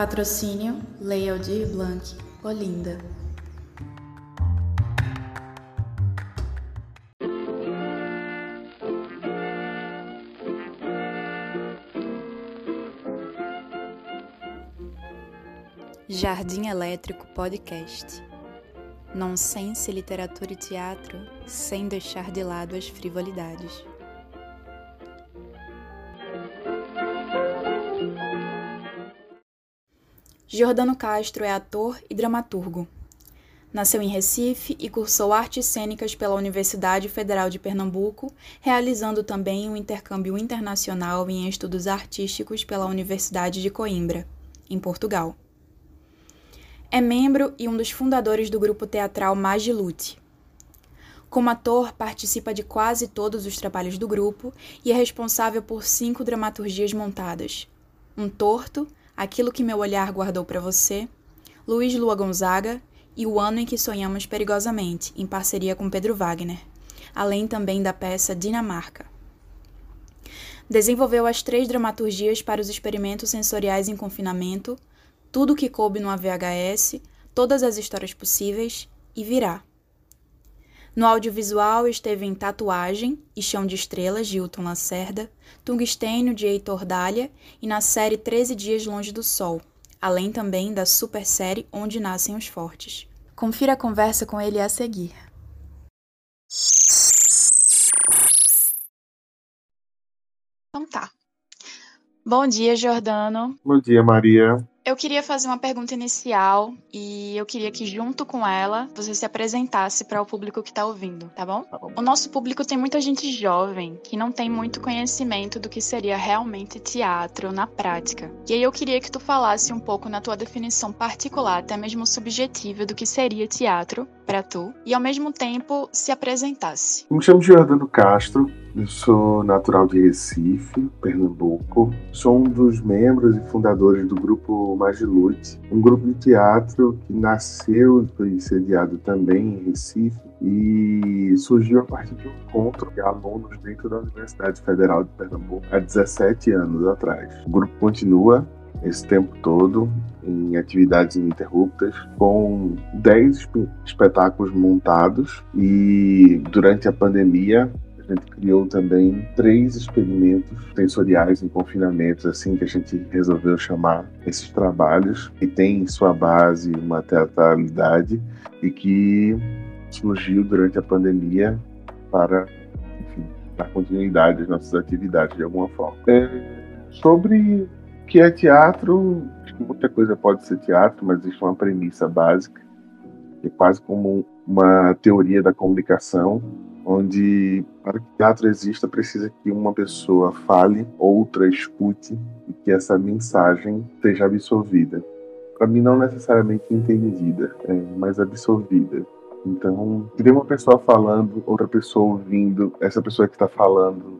Patrocínio Lei Aldir Blanc, Olinda. Jardim Elétrico Podcast. Nonsense, literatura e teatro, sem deixar de lado as frivolidades. Giordano Castro é ator e dramaturgo. Nasceu em Recife e cursou artes cênicas pela Universidade Federal de Pernambuco, realizando também um intercâmbio internacional em estudos artísticos pela Universidade de Coimbra, em Portugal. É membro e um dos fundadores do grupo teatral Magilute. Como ator, participa de quase todos os trabalhos do grupo e é responsável por cinco dramaturgias montadas: Um Torto, Aquilo que Meu Olhar Guardou para Você, Luiz Lua Gonzaga e O Ano em que Sonhamos Perigosamente, em parceria com Pedro Wagner, além também da peça Dinamarca. Desenvolveu as três dramaturgias para os experimentos sensoriais em confinamento, tudo que coube no VHS, todas as histórias possíveis e virá. No audiovisual esteve em Tatuagem e Chão de Estrelas, de Hilton Lacerda, Tungstênio, de Heitor Dália e na série 13 Dias Longe do Sol, além também da super série Onde Nascem os Fortes. Confira a conversa com ele a seguir. Então tá. Bom dia, Jordano. Bom dia, Maria. Eu queria fazer uma pergunta inicial e eu queria que, junto com ela, você se apresentasse para o público que está ouvindo, tá bom? Tá bom. O nosso público tem muita gente jovem que não tem muito conhecimento do que seria realmente teatro na prática. E aí eu queria que tu falasse um pouco na tua definição particular, até mesmo subjetiva, do que seria teatro para tu e ao mesmo tempo se apresentasse. Me chamo Giordano Castro, eu sou natural de Recife, Pernambuco. Sou um dos membros e fundadores do grupo Magilute, um grupo de teatro que nasceu e foi sediado também em Recife e surgiu a partir de um encontro de alunos dentro da Universidade Federal de Pernambuco há 17 anos atrás. O grupo continua esse tempo todo em atividades ininterruptas, com 10 espetáculos montados e durante a pandemia a gente criou também três experimentos sensoriais em confinamentos, assim que a gente resolveu chamar esses trabalhos, que tem em sua base uma teatralidade e que surgiu durante a pandemia para, enfim, dar continuidade às nossas atividades de alguma forma. É, sobre que é teatro, acho que muita coisa pode ser teatro, mas existe uma premissa básica, que é quase como uma teoria da comunicação, onde para que teatro exista precisa que uma pessoa fale, outra escute e que essa mensagem seja absorvida. Para mim não necessariamente entendida, é, mas absorvida. Então, se tem uma pessoa falando, outra pessoa ouvindo, essa pessoa que está falando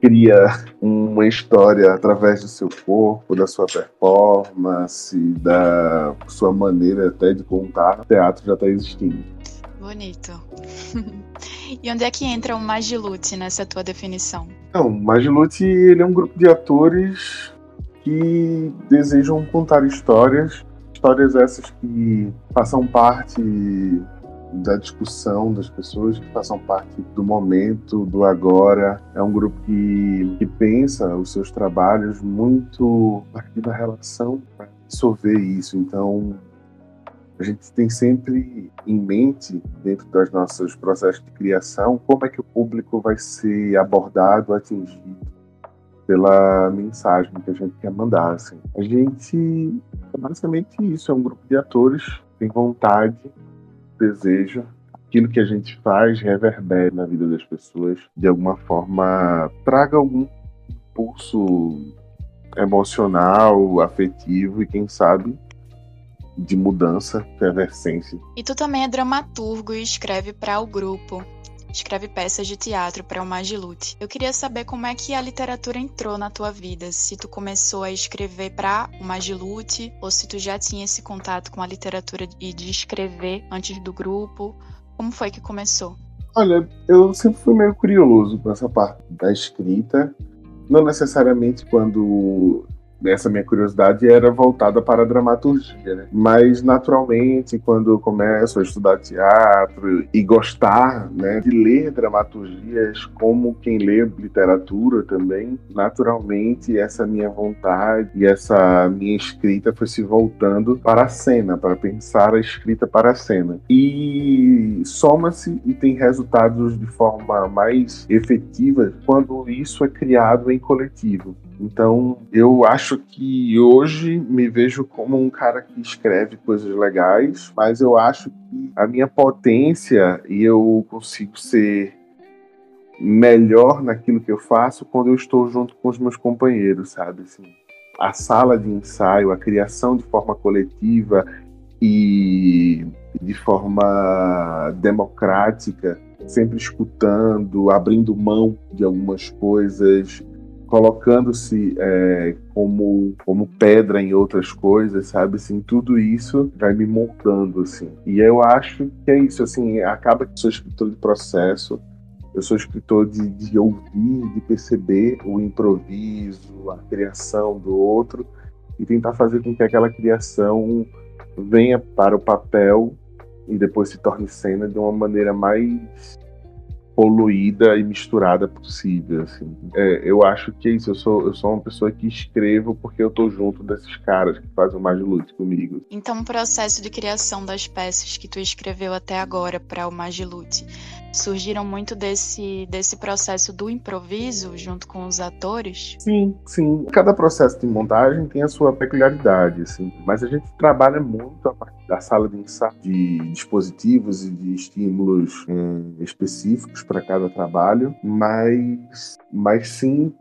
cria uma história através do seu corpo, da sua performance, da sua maneira até de contar, o teatro já está existindo. Bonito. e onde é que entra o Magilute nessa tua definição? Não, o Magilute ele é um grupo de atores que desejam contar histórias, histórias essas que façam parte da discussão das pessoas, que façam parte do momento, do agora. É um grupo que, que pensa os seus trabalhos muito a partir da relação para dissolver isso. Então, a gente tem sempre em mente, dentro dos nossos processos de criação, como é que o público vai ser abordado, atingido pela mensagem que a gente quer mandar. Assim. A gente é basicamente isso, é um grupo de atores que tem vontade, deseja, aquilo que a gente faz reverbere na vida das pessoas, de alguma forma traga algum impulso emocional, afetivo e quem sabe de mudança, efervescência. E tu também é dramaturgo e escreve para o grupo. Escreve peças de teatro para o Magilute. Eu queria saber como é que a literatura entrou na tua vida. Se tu começou a escrever para o Magilute ou se tu já tinha esse contato com a literatura e de escrever antes do grupo. Como foi que começou? Olha, eu sempre fui meio curioso com essa parte da escrita. Não necessariamente quando essa minha curiosidade era voltada para a dramaturgia, né? Mas naturalmente, quando eu começo a estudar teatro e gostar, né, de ler dramaturgias como quem lê literatura também, naturalmente essa minha vontade e essa minha escrita foi se voltando para a cena, para pensar a escrita para a cena. E soma-se e tem resultados de forma mais efetiva quando isso é criado em coletivo. Então, eu acho que hoje me vejo como um cara que escreve coisas legais, mas eu acho que a minha potência e eu consigo ser melhor naquilo que eu faço quando eu estou junto com os meus companheiros, sabe? Assim, a sala de ensaio, a criação de forma coletiva e de forma democrática, sempre escutando, abrindo mão de algumas coisas, colocando-se é, como, como pedra em outras coisas, sabe? Assim, tudo isso vai me montando, assim. E eu acho que é isso, assim, acaba que sou escritor de processo, eu sou escritor de, de ouvir, de perceber o improviso, a criação do outro e tentar fazer com que aquela criação venha para o papel e depois se torne cena de uma maneira mais poluída e misturada possível, assim. É, eu acho que é isso, eu sou, eu sou uma pessoa que escrevo porque eu tô junto desses caras que fazem o Magilute comigo. Então o processo de criação das peças que tu escreveu até agora para o Magilute surgiram muito desse, desse processo do improviso junto com os atores? Sim, sim. Cada processo de montagem tem a sua peculiaridade, assim, mas a gente trabalha muito a partir da sala de ensaio, de dispositivos e de estímulos hum, específicos para cada trabalho, mas, mas sim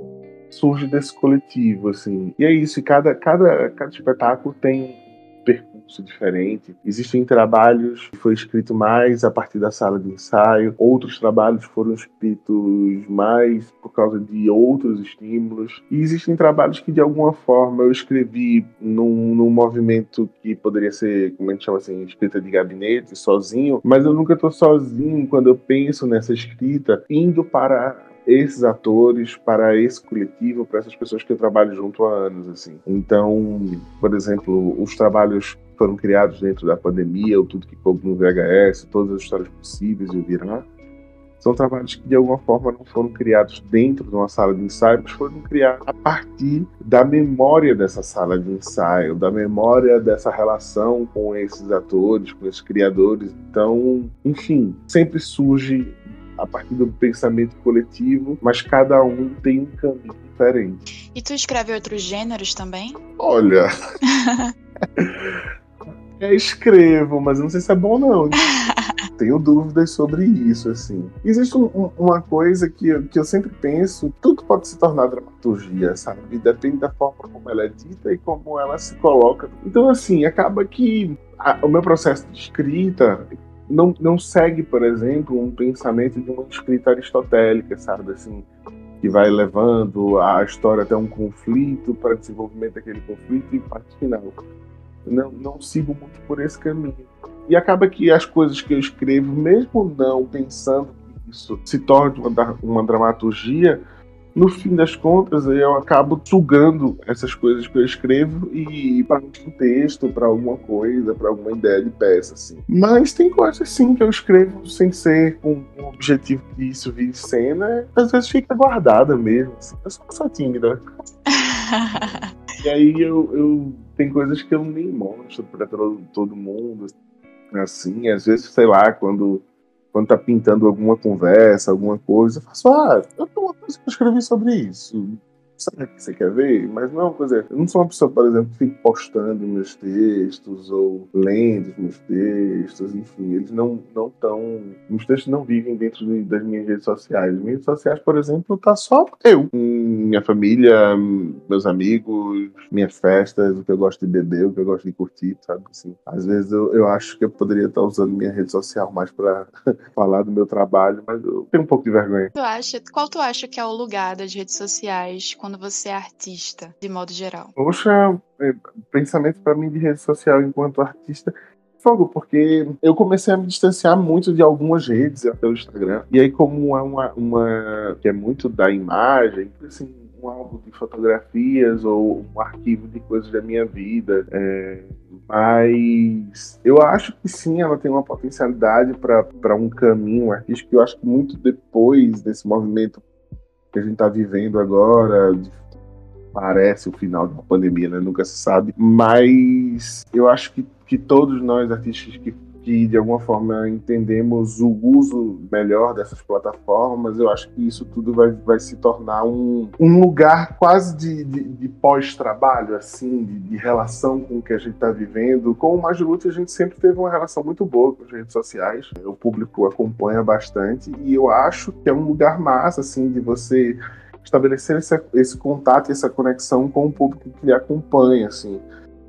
surge desse coletivo, assim. E é isso, cada, cada, cada espetáculo tem diferente. Existem trabalhos que foi escrito mais a partir da sala de ensaio, outros trabalhos foram escritos mais por causa de outros estímulos, e existem trabalhos que de alguma forma eu escrevi num, num movimento que poderia ser, como a gente chama assim, escrita de gabinete, sozinho, mas eu nunca estou sozinho quando eu penso nessa escrita, indo para esses atores, para esse coletivo, para essas pessoas que eu trabalho junto há anos, assim. Então, por exemplo, os trabalhos foram criados dentro da pandemia, o Tudo que Coube no VHS, todas as histórias possíveis de Virá, são trabalhos que de alguma forma não foram criados dentro de uma sala de ensaio, mas foram criados a partir da memória dessa sala de ensaio, da memória dessa relação com esses atores, com esses criadores. Então, enfim, sempre surge a partir do pensamento coletivo, mas cada um tem um caminho diferente. E tu escreve outros gêneros também? Olha. é, escrevo, mas não sei se é bom não. Tenho dúvidas sobre isso, assim. Existe um, uma coisa que eu, que eu sempre penso, tudo pode se tornar dramaturgia, sabe? Depende da forma como ela é dita e como ela se coloca. Então, assim, acaba que a, o meu processo de escrita não, não segue, por exemplo, um pensamento de uma escrita aristotélica, sabe? Assim, que vai levando a história até um conflito para desenvolvimento daquele conflito e parte final. Não, não sigo muito por esse caminho. E acaba que as coisas que eu escrevo, mesmo não pensando que isso se torne uma, uma dramaturgia, no fim das contas, eu acabo sugando essas coisas que eu escrevo e para um texto, para alguma coisa, para alguma ideia de peça, assim. Mas tem coisas, sim, que eu escrevo sem ser com o objetivo de isso vir cena, às vezes fica guardada mesmo. Assim. Eu sou só tímida. e aí eu, eu tem coisas que eu nem mostro para todo, todo mundo, assim, às vezes, sei lá, quando quando tá pintando alguma conversa, alguma coisa, eu faço, ah, eu tenho uma coisa que eu escrevi sobre isso sabe o que você quer ver? Mas não é uma coisa. Eu não sou uma pessoa, por exemplo, que fica postando meus textos ou lendo meus textos, enfim, eles não não tão. Meus textos não vivem dentro de, das minhas redes sociais. As minhas redes sociais, por exemplo, tá só eu. Minha família, meus amigos, minhas festas, o que eu gosto de beber, o que eu gosto de curtir, sabe? Assim, às vezes eu, eu acho que eu poderia estar usando minha rede social mais para falar do meu trabalho, mas eu tenho um pouco de vergonha. Tu acha, qual tu acha que é o lugar das redes sociais quando você é artista, de modo geral? Poxa, é, pensamento para mim de rede social enquanto artista fogo, porque eu comecei a me distanciar muito de algumas redes, até o Instagram. E aí, como é uma, uma que é muito da imagem, assim, uma álbum de fotografias ou um arquivo de coisas da minha vida. É, mas eu acho que sim, ela tem uma potencialidade para um caminho artístico. Eu acho que muito depois desse movimento que a gente está vivendo agora, parece o final da pandemia, né? Nunca se sabe. Mas eu acho que, que todos nós, artistas que que de alguma forma entendemos o uso melhor dessas plataformas, eu acho que isso tudo vai, vai se tornar um, um lugar quase de, de, de pós-trabalho, assim, de, de, relação com o que a gente está vivendo. Com o Majulute, a gente sempre teve uma relação muito boa com as redes sociais, o público acompanha bastante, e eu acho que é um lugar massa, assim, de você estabelecer esse, esse contato, essa conexão com o público que lhe acompanha, assim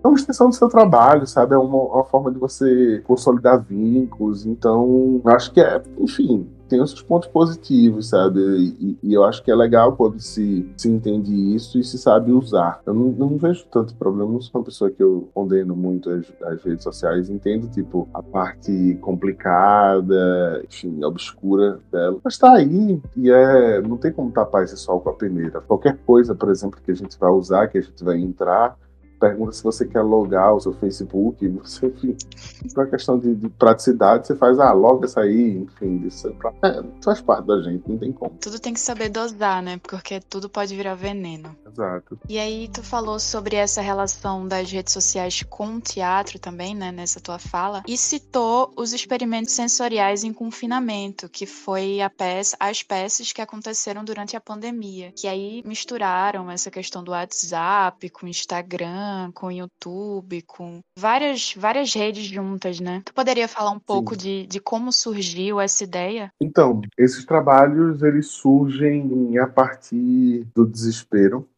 é uma extensão do seu trabalho, sabe? É uma, uma, forma de você consolidar vínculos. Então, acho que é, enfim, tem os pontos positivos, sabe? E, e, eu acho que é legal quando se, se entende isso e se sabe usar. Eu não, não vejo tanto problema, não sou uma pessoa que eu condeno muito as, as redes sociais, entendo, tipo, a parte complicada, enfim, obscura dela. Mas tá aí e é, não tem como tapar esse sol com a peneira. Qualquer coisa, por exemplo, que a gente vai usar, que a gente vai entrar, pergunta se você quer logar o seu Facebook, você, enfim, por uma questão de, de, praticidade, você faz, ah, loga essa aí, enfim, isso é, é, faz parte da gente, não tem como. Tudo tem que saber dosar, né? Porque tudo pode virar veneno. Exato. E aí tu falou sobre essa relação das redes sociais com o teatro também, né, nessa tua fala, e citou os experimentos sensoriais em confinamento, que foi a peça, as peças que aconteceram durante a pandemia, que aí misturaram essa questão do WhatsApp com Instagram, com o YouTube, com várias, várias redes juntas, né? Tu poderia falar um pouco de, de como surgiu essa ideia? Então, esses trabalhos, eles surgem a partir do desespero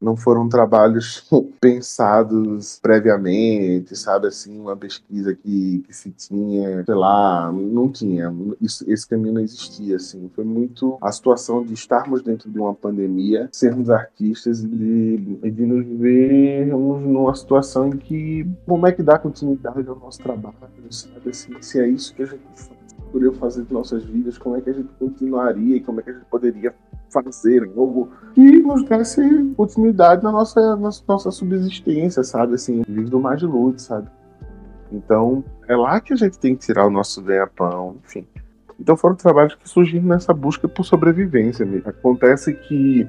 não foram trabalhos pensados previamente, sabe? Assim, uma pesquisa que, que se tinha, sei lá, não tinha. Isso, esse caminho não existia, assim. Foi muito a situação de estarmos dentro de uma pandemia, sermos artistas e de, de nos vermos numa situação em que como é que dá continuidade ao nosso trabalho, sabe? Assim, se é isso que a gente por eu fazer de nossas vidas, como é que a gente continuaria e como é que a gente poderia fazer algo que nos desse continuidade na nossa, na nossa subsistência, sabe? Assim, vive do mais de luz, sabe? Então, é lá que a gente tem que tirar o nosso ganha-pão, enfim. Então foram trabalhos que surgiram nessa busca por sobrevivência. Mesmo. Acontece que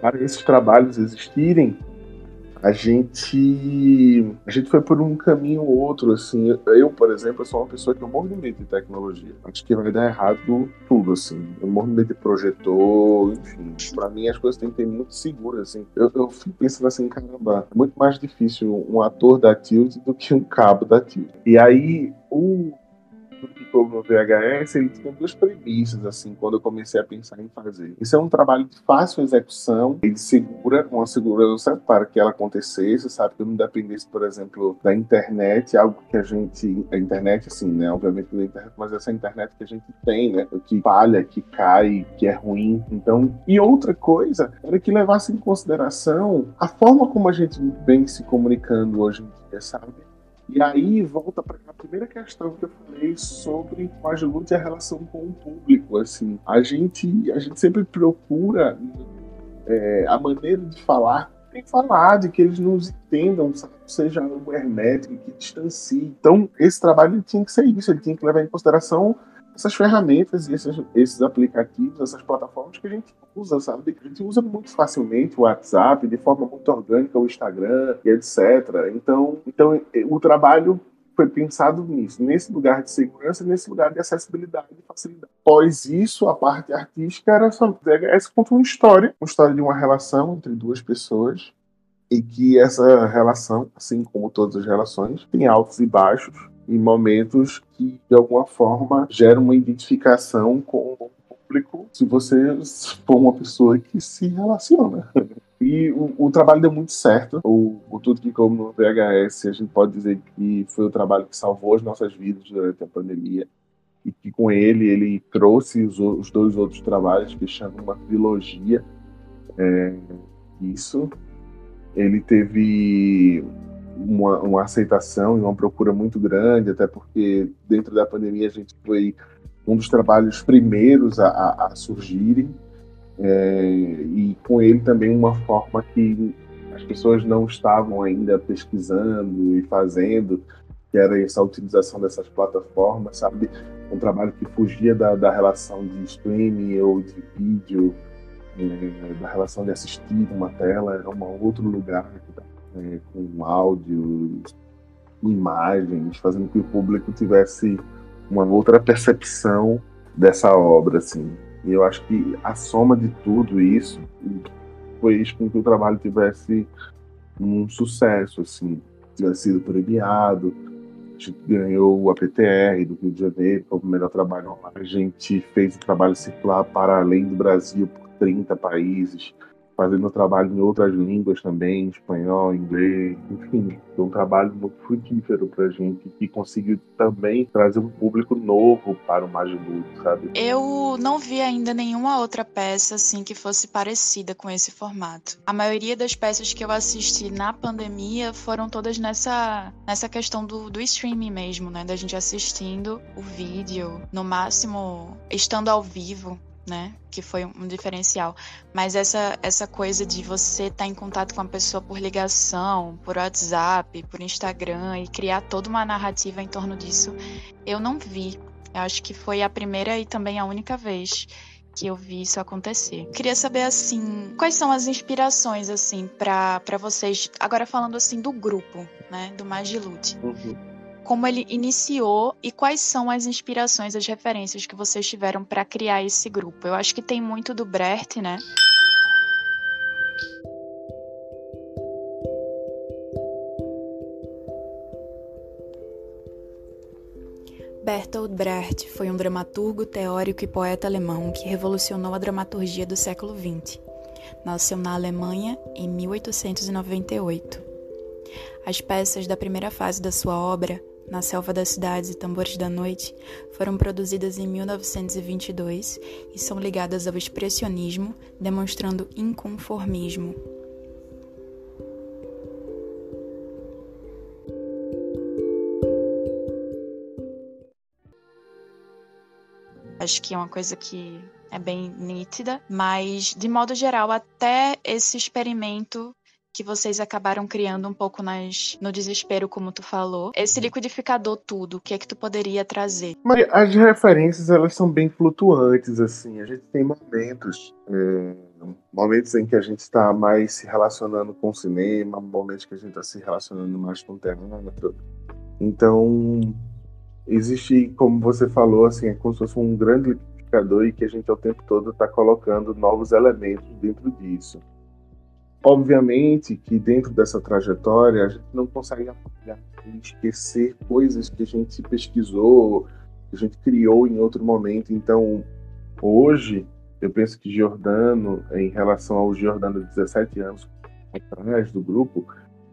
para esses trabalhos existirem, a gente a gente foi por um caminho ou outro assim. Eu por exemplo sou uma pessoa que eu morro de medo de tecnologia. Acho que vai dar errado tudo assim. Eu morro de medo de projetor enfim. Para mim as coisas têm que ter muito seguras assim. Eu, eu fico pensando assim caramba é muito mais difícil um ator da Tilt do que um cabo da Tilt e aí o que no VHS, ele tinha duas premissas, assim, quando eu comecei a pensar em fazer. Isso é um trabalho de fácil execução, ele segura, uma segurança para que ela acontecesse, sabe? Que não dependesse, por exemplo, da internet, algo que a gente. A internet, assim, né? Obviamente da internet, mas essa internet que a gente tem, né? Que falha, que cai, que é ruim. Então. E outra coisa era que levasse em consideração a forma como a gente vem se comunicando hoje em dia, sabe? E aí volta para a primeira questão que eu falei sobre Agilute e a relação com o público. Assim, a gente, a gente sempre procura é, a maneira de falar tem que falar, de que eles nos entendam, seja algo hermético, que distancie. Então, esse trabalho tinha que ser isso, ele tinha que levar em consideração essas ferramentas e esses, esses aplicativos, essas plataformas que a gente usa, sabe? A gente usa muito facilmente o WhatsApp, de forma muito orgânica, o Instagram e etc. Então, então o trabalho foi pensado nisso, nesse lugar de segurança, nesse lugar de acessibilidade e facilidade. Após isso, a parte artística era só essa conta uma história, uma história de uma relação entre duas pessoas e que essa relação, assim como todas as relações, tem altos e baixos, em momentos que, de alguma forma, geram uma identificação com o público, se você for uma pessoa que se relaciona. E o, o, trabalho deu muito certo. O, o Tudo Que Como no VHS, a gente pode dizer que foi o trabalho que salvou as nossas vidas durante a pandemia. E que com ele, ele trouxe os, os dois outros trabalhos, chamam uma trilogia. É, isso. Ele teve uma, uma aceitação e uma procura muito grande, até porque dentro da pandemia a gente foi um dos trabalhos primeiros a, a, a surgirem. é, e com ele também uma forma que as pessoas não estavam ainda pesquisando e fazendo, que era essa utilização dessas plataformas, sabe? Um trabalho que fugia da, da relação de streaming ou de vídeo, é, da relação de assistir uma tela, era um outro lugar é, com áudio, imagens, fazendo que o público tivesse uma outra percepção dessa obra, assim. E eu acho que a soma de tudo isso fez com que o trabalho tivesse um sucesso, assim, tivesse sido premiado. A gente ganhou o APTR do Rio de Janeiro como melhor trabalho. A gente fez o trabalho circular para além do Brasil por 30 países fazendo trabalho em outras línguas também, espanhol, inglês, enfim, foi um trabalho muito frutífero pra gente que conseguiu também trazer um público novo para o Magiludo, sabe? Eu não vi ainda nenhuma outra peça assim que fosse parecida com esse formato. A maioria das peças que eu assisti na pandemia foram todas nessa, nessa questão do, do streaming mesmo, né? Da gente assistindo o vídeo, no máximo estando ao vivo né? Que foi um diferencial. Mas essa, essa coisa de você estar tá em contato com a pessoa por ligação, por WhatsApp, por Instagram e criar toda uma narrativa em torno disso, eu não vi. Eu acho que foi a primeira e também a única vez que eu vi isso acontecer. Queria saber assim, quais são as inspirações assim para vocês, agora falando assim do grupo, né, do Magilute. Uhum como ele iniciou e quais são as inspirações, as referências que vocês tiveram para criar esse grupo. Eu acho que tem muito do Brecht, né? Bertolt Brecht foi um dramaturgo, teórico e poeta alemão que revolucionou a dramaturgia do século XX. Nasceu na Alemanha em 1898. As peças da primeira fase da sua obra na Selva das Cidades e Tambores da Noite, foram produzidas em 1922 e são ligadas ao expressionismo, demonstrando inconformismo. Acho que é uma coisa que é bem nítida, mas de modo geral, até esse experimento que vocês acabaram criando um pouco nas, no desespero, como tu falou. Esse liquidificador tudo, o que é que tu poderia trazer? Maria, as referências, elas são bem flutuantes, assim. A gente tem momentos, é, momentos em que a gente está mais se relacionando com o cinema, momentos que a gente está se relacionando mais com o teatro. Então, existe, como você falou, assim, é como se fosse um grande liquidificador e que a gente, ao tempo todo, está colocando novos elementos dentro disso. Obviamente que dentro dessa trajetória a gente não consegue apagar esquecer coisas que a gente pesquisou, que a gente criou em outro momento. Então, hoje, eu penso que Giordano, em relação ao Giordano de 17 anos atrás do grupo,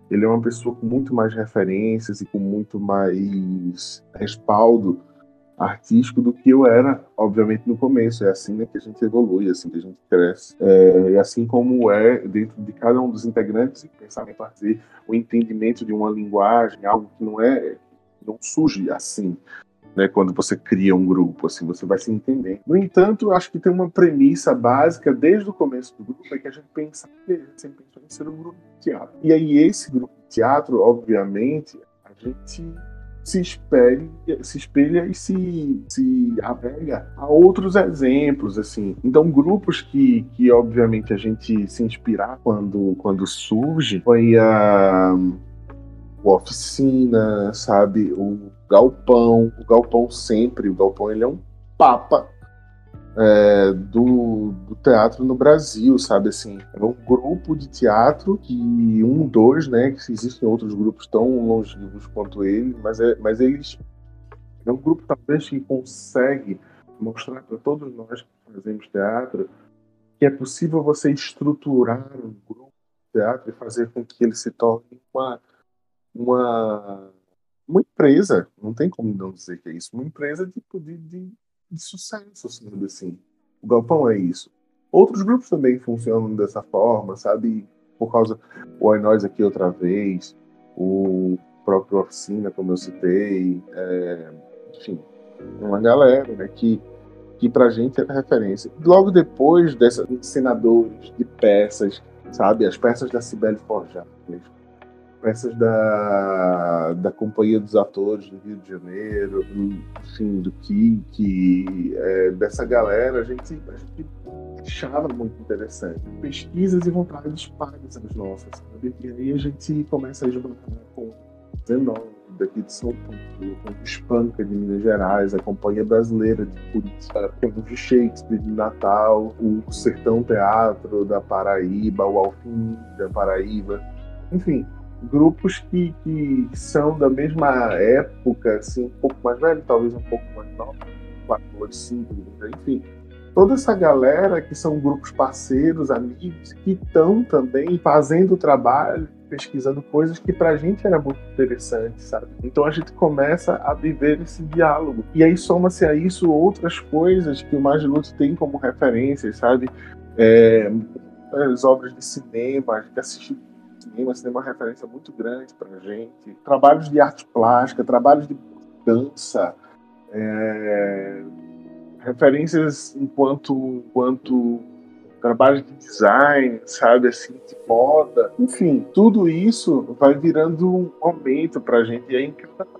ele é uma pessoa com muito mais referências e com muito mais respaldo artístico do que eu era, obviamente, no começo. É assim né, que a gente evolui, é assim que a gente cresce. É, e assim como é dentro de cada um dos integrantes, o pensamento fazer o entendimento de uma linguagem, algo que não é, não surge assim. Né, quando você cria um grupo, assim, você vai se entender. No entanto, acho que tem uma premissa básica desde o começo do grupo, é que a gente pensa, a gente sempre pensou em ser um grupo de teatro. E aí esse grupo de teatro, obviamente, a gente se espelha, se espelha e se, se apega a outros exemplos, assim. Então, grupos que, que obviamente a gente se inspirar quando, quando surge foi a o Oficina, sabe, o Galpão, o Galpão sempre, o Galpão ele é um papa é, do, do, teatro no Brasil, sabe assim? É um grupo de teatro que um, dois, né? Que existem outros grupos tão longínquos quanto ele, mas, é, mas eles é um grupo talvez que consegue mostrar para todos nós que fazemos teatro que é possível você estruturar um grupo de teatro e fazer com que ele se torne uma uma uma empresa, não tem como não dizer que é isso, uma empresa tipo de, de de sucesso, sabe assim. O Galpão é isso. Outros grupos também funcionam dessa forma, sabe? Por causa o Oi Nós aqui outra vez, o próprio Oficina, como eu citei, é, enfim, uma galera né, que que pra gente era referência. Logo depois desses ensinadores de peças, sabe? As peças da Cibele Forjado, peças da, da Companhia dos Atores do Rio de Janeiro, enfim, do Kik, é, dessa galera, a gente, a gente achava muito interessante. Pesquisas e vontades pares as nossas, sabe? E aí a gente começa a esbarrar com Zenon, daqui de São Paulo, com Espanca de Minas Gerais, a Companhia Brasileira de Curitiba, temos o Shakespeare de Natal, o Sertão Teatro da Paraíba, o Alfim da Paraíba, enfim, grupos que, que são da mesma época, assim, um pouco mais velho, talvez um pouco mais novo, 4, 5, enfim, toda essa galera que são grupos parceiros, amigos, que estão também fazendo trabalho, pesquisando coisas que para a gente era muito interessante, sabe? Então a gente começa a viver esse diálogo. E aí soma-se a isso outras coisas que o Magilute tem como referências, sabe? É, as obras de cinema, a gente assiste cinema, cinema é uma referência muito grande para a gente. Trabalhos de arte plástica, trabalhos de dança, é, referências enquanto, enquanto trabalho de design, sabe, assim, de moda, enfim, tudo isso vai virando um momento pra gente, e aí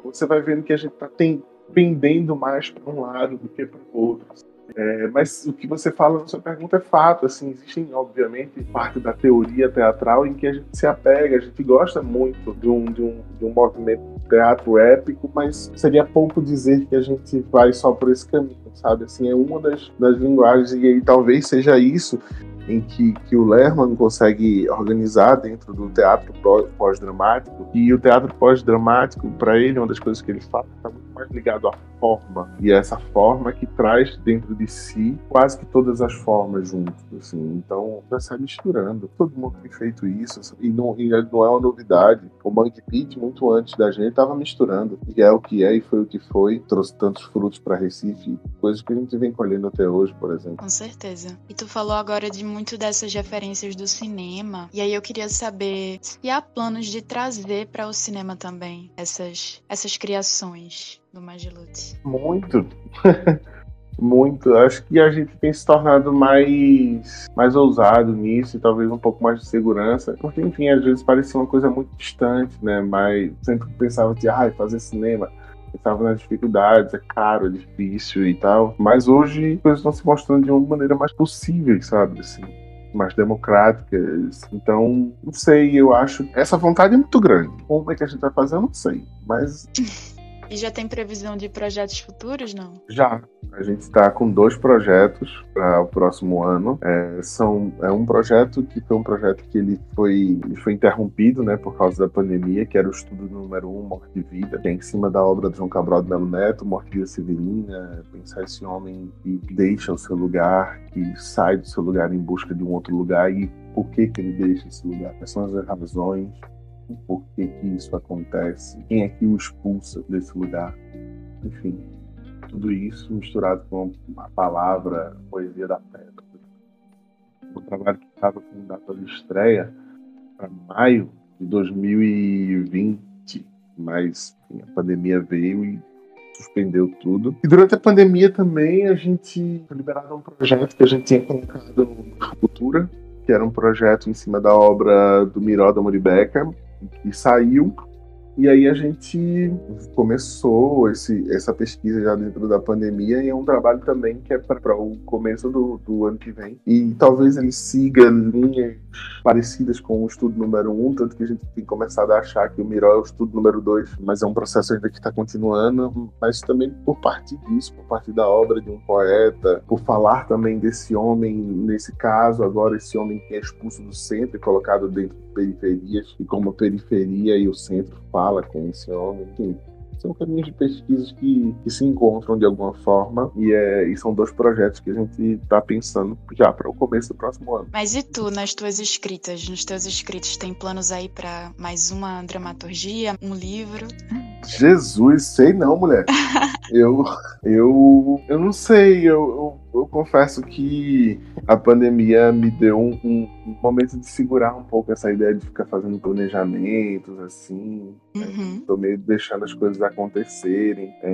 você vai vendo que a gente tá tem, pendendo mais para um lado do que para o outro. É, mas o que você fala na sua pergunta é fato, assim, existem, obviamente, parte da teoria teatral em que a gente se apega, a gente gosta muito de um, de um, de um movimento teatro épico, mas seria pouco dizer que a gente vai só por esse caminho, sabe? Assim, é uma das, das linguagens, e aí talvez seja isso em que, que o Lerman consegue organizar dentro do teatro pós-dramático. E o teatro pós-dramático, para ele, uma das coisas que ele fala, está muito mais ligado à forma. E é essa forma que traz dentro de si quase que todas as formas juntos. Assim. Então, já sai misturando. Todo mundo tem feito isso. E não, e não é uma novidade. O Monkey Pit, muito antes da gente, estava misturando. E é o que é e foi o que foi. Trouxe tantos frutos para Recife. Coisas que a gente vem colhendo até hoje, por exemplo. Com certeza. E tu falou agora de muito dessas referências do cinema. E aí eu queria saber se há planos de trazer para o cinema também essas, essas criações do Magilute. Muito. muito. Acho que a gente tem se tornado mais, mais ousado nisso e talvez um pouco mais de segurança. Porque, enfim, às vezes parecia uma coisa muito distante, né? Mas sempre pensava de, ah, fazer cinema estava nas dificuldades, é caro, é difícil e tal. Mas hoje as coisas estão se mostrando de uma maneira mais possível, sabe? Assim, mais democráticas. Então, não sei, eu acho. Essa vontade é muito grande. Como é que a gente vai fazer, eu não sei. Mas. E já tem previsão de projetos futuros, não? Já. A gente está com dois projetos para o próximo ano. É, são, é um projeto que foi um projeto que ele foi, foi interrompido né, por causa da pandemia, que era o estudo número um, Morte e Vida, que é em cima da obra de João Cabral de Melo Neto, Morte e Vida Severina, pensar esse homem que deixa o seu lugar, que sai do seu lugar em busca de um outro lugar e por que, que ele deixa esse lugar, quais são as razões o porquê que isso acontece, quem é que o expulsa desse lugar, enfim, tudo isso misturado com a palavra a poesia da pedra. O trabalho que estava com data de estreia para maio de 2020, mas enfim, a pandemia veio e suspendeu tudo. E durante a pandemia também a gente foi liberado um projeto que a gente tinha colocado no Cultura, que era um projeto em cima da obra do Miró da Moribeca, que saiu e aí a gente começou esse, essa pesquisa já dentro da pandemia e é um trabalho também que é para o começo do, do, ano que vem. E talvez ele siga linhas parecidas com o estudo número um, tanto que a gente tem começado a achar que o Miró é o estudo número dois, mas é um processo ainda que está continuando, mas também por parte disso, por parte da obra de um poeta, por falar também desse homem, nesse caso agora, esse homem que é expulso do centro e colocado dentro de periferias, e como a periferia e o centro fala com esse homem, enfim. São caminhos de pesquisas que, que se encontram de alguma forma e, é, e são dois projetos que a gente está pensando já para o começo do próximo ano. Mas e tu, nas tuas escritas? Nos teus escritos, tem planos aí para mais uma dramaturgia, um livro? Jesus, sei não, mulher. eu, eu, eu não sei, eu, eu, eu, confesso que a pandemia me deu um, um, um, momento de segurar um pouco essa ideia de ficar fazendo planejamentos, assim. Uhum. Tô meio deixando as coisas acontecerem. É,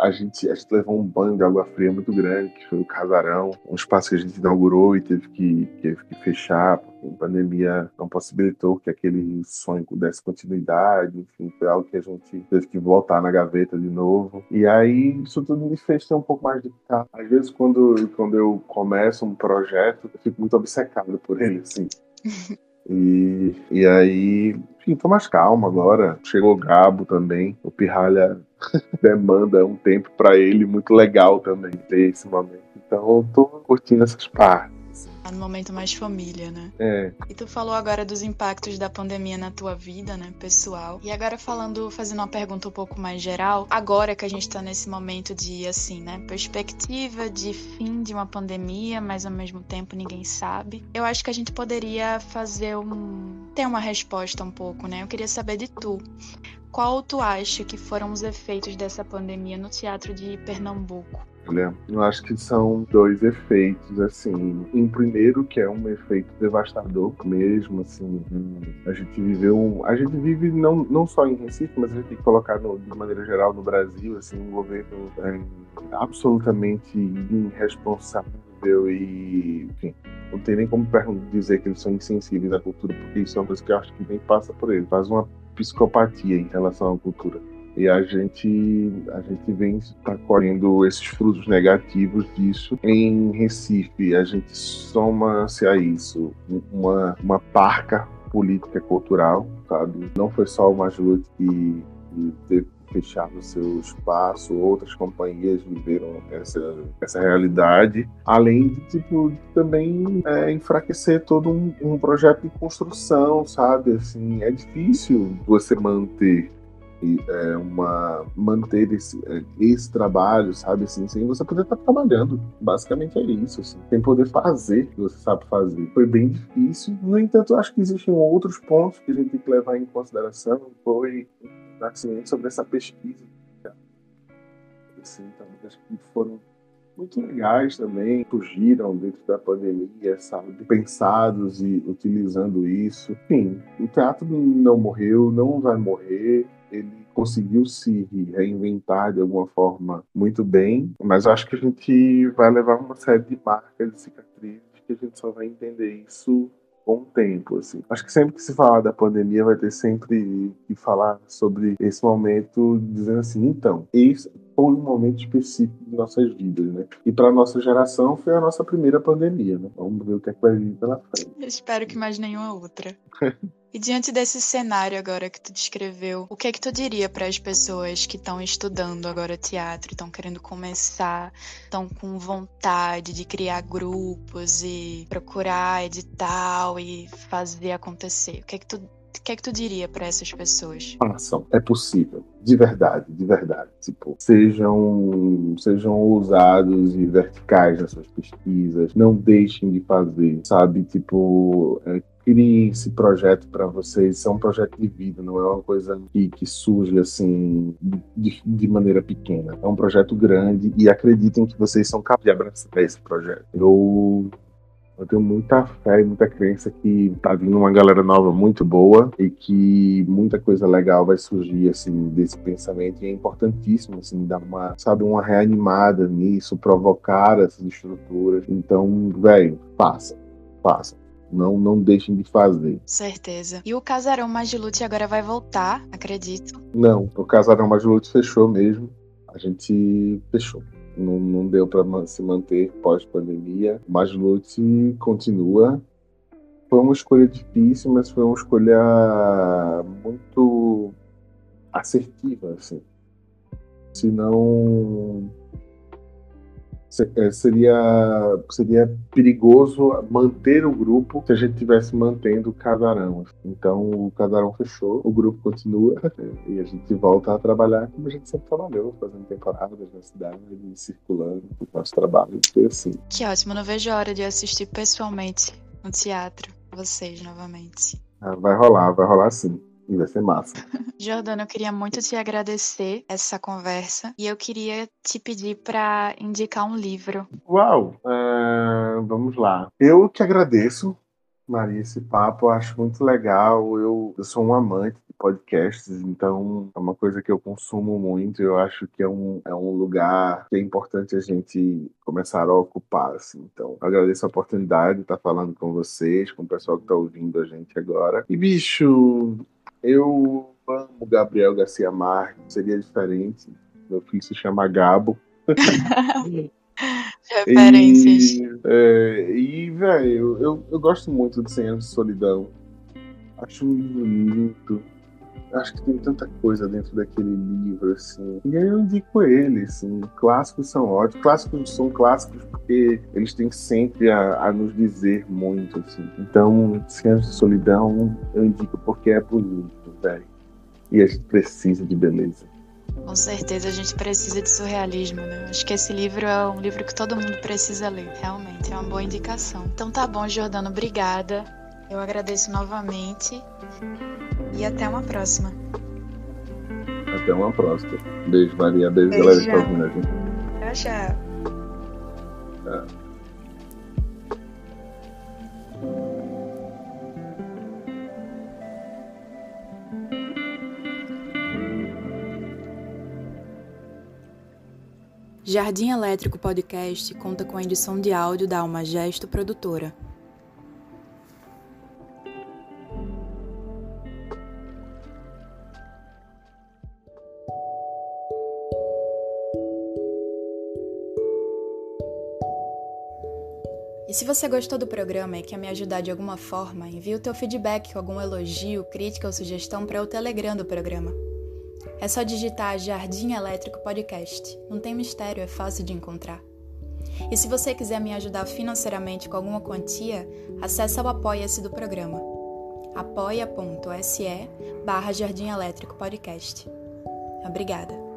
a gente, a gente levou um banho de água fria muito grande, que foi o casarão, um espaço que a gente inaugurou e teve que, teve que fechar, porque a pandemia não possibilitou que aquele sonho desse continuidade, enfim, foi algo que a gente teve que voltar na gaveta de novo. E aí isso tudo me fez ter um pouco mais de calma. Às vezes, quando, quando eu começo um projeto, eu fico muito obcecado por ele, assim. E, e aí, enfim, tô mais calmo agora. Chegou o Gabo também. O Pirralha demanda um tempo para ele muito legal também ter esse momento. Então eu tô curtindo essas partes. Tá no momento mais família, né? É. E tu falou agora dos impactos da pandemia na tua vida, né, pessoal. E agora falando, fazendo uma pergunta um pouco mais geral, agora que a gente tá nesse momento de, assim, né, perspectiva de fim de uma pandemia, mas ao mesmo tempo ninguém sabe. Eu acho que a gente poderia fazer um. ter uma resposta um pouco, né? Eu queria saber de tu. Qual tu acha que foram os efeitos dessa pandemia no teatro de Pernambuco? Olha, eu acho que são dois efeitos, assim. Um primeiro, que é um efeito devastador mesmo, assim. A gente viveu. A gente vive não, não só em Recife, mas a gente tem que colocar no, de maneira geral no Brasil, assim, um governo é, absolutamente irresponsável e. Enfim, não tem nem como dizer que eles são insensíveis à cultura, porque isso é uma coisa que eu acho que nem passa por eles. Faz uma psicopatia em relação à cultura. E a gente, a gente vem tá colhendo esses frutos negativos disso. Em Recife, a gente soma-se a isso uma, uma parca política cultural, sabe? Não foi só o Majut que, que teve fechado o seu espaço, outras companhias viveram essa, essa realidade, além de tipo, também é, enfraquecer todo um, um, projeto de construção, sabe? Assim, é difícil você manter é, uma manter esse, é, esse trabalho, sabe, assim, sem você poder estar trabalhando. Basicamente é isso, assim, sem poder fazer o que você sabe fazer. Foi bem difícil. No entanto, acho que existem outros pontos que a gente tem que levar em consideração. Foi assim, sobre essa pesquisa. Assim, então, acho que foram muito legais também, surgiram dentro da pandemia, sabe, pensados e utilizando isso. Enfim, o teatro não morreu, não vai morrer, ele conseguiu se reinventar de alguma forma muito bem, mas acho que a gente vai levar uma série de marcas de cicatrizes que a gente só vai entender isso com o tempo, assim. Acho que sempre que se falar da pandemia vai ter sempre que falar sobre esse momento, dizendo assim, então, esse foi um momento específico de nossas vidas, né? E para nossa geração foi a nossa primeira pandemia, né? Vamos ver o que é que vai vir pela frente. Eu espero que mais nenhuma outra. E diante desse cenário agora que tu descreveu, o que é que tu diria para as pessoas que estão estudando agora teatro, estão querendo começar, estão com vontade de criar grupos e procurar edital e fazer acontecer? O que é que tu o que é que tu diria para essas pessoas? Façam, é possível, de verdade, de verdade. Tipo, sejam, sejam ousados e verticais nas suas pesquisas, não deixem de fazer, sabe? Tipo, é, criem esse projeto para vocês. Isso é um projeto de vida, não é uma coisa que, que surge assim de, de, maneira pequena. É um projeto grande e acreditem que vocês são capazes de abraçar esse projeto. Eu eu tenho muita fé e muita crença que tá vindo uma galera nova muito boa e que muita coisa legal vai surgir, assim, desse pensamento. E é importantíssimo, assim, dar uma, sabe, uma reanimada nisso, provocar essas estruturas. Então, velho, faça, faça. Não, não deixem de fazer. Certeza. E o Casarão Magilute agora vai voltar, acredito? Não, o Casarão Magilute fechou mesmo. A gente fechou não, não deu para se manter pós-pandemia, mas Lute continua. Foi uma escolha difícil, mas foi uma escolha muito assertiva, assim. Se não seria, seria perigoso manter o grupo se a gente tivesse mantendo o casarão. Então o casarão fechou, o grupo continua e a gente volta a trabalhar como a gente sempre trabalhou, fazendo temporadas na cidade, circulando o nosso trabalho, foi assim. Que ótimo, não vejo a hora de assistir pessoalmente no teatro vocês novamente. Ah, vai rolar, vai rolar sim. E vai ser massa. Jordana, eu queria muito te agradecer essa conversa e eu queria te pedir para indicar um livro. Uau! Uh, vamos lá. Eu que agradeço, Maria, esse papo. Eu acho muito legal. Eu, eu sou um amante de podcasts, então é uma coisa que eu consumo muito. Eu acho que é um, é um lugar que é importante a gente começar a ocupar. Assim. Então, agradeço a oportunidade de estar falando com vocês, com o pessoal que está ouvindo a gente agora. E, bicho, eu amo Gabriel Garcia Marques, seria diferente. Meu filho se chama Gabo. Referências. E, é, e velho, eu, eu gosto muito de 100 anos de solidão. Acho um livro lindo. Acho que tem tanta coisa dentro daquele livro, assim. E aí eu indico ele, assim. Clássicos são ótimos. Clássicos são clássicos porque eles têm sempre a, a nos dizer muito, assim. Então, 100 anos de solidão, eu indico porque é bonito, velho. E a gente precisa de beleza. Com certeza a gente precisa de surrealismo, né? Acho que esse livro é um livro que todo mundo precisa ler, realmente, é uma boa indicação. Então tá bom, Jordano, obrigada. Eu agradeço novamente e até uma próxima. Até uma próxima. Beijo, Maria. Beijo, Beijo. galera que tá ouvindo a gente. Tchau, tchau. Tchau. Jardim Elétrico Podcast conta com a edição de áudio da Alma Gesto Produtora. Se você gostou do programa e quer me ajudar de alguma forma, envie o teu feedback algum elogio, crítica ou sugestão para o Telegram do programa. É só digitar Jardim Elétrico Podcast. Não tem mistério, é fácil de encontrar. E se você quiser me ajudar financeiramente com alguma quantia, acesse o Apoia-se do programa. apoia.se barra Jardim Elétrico Podcast. Obrigada.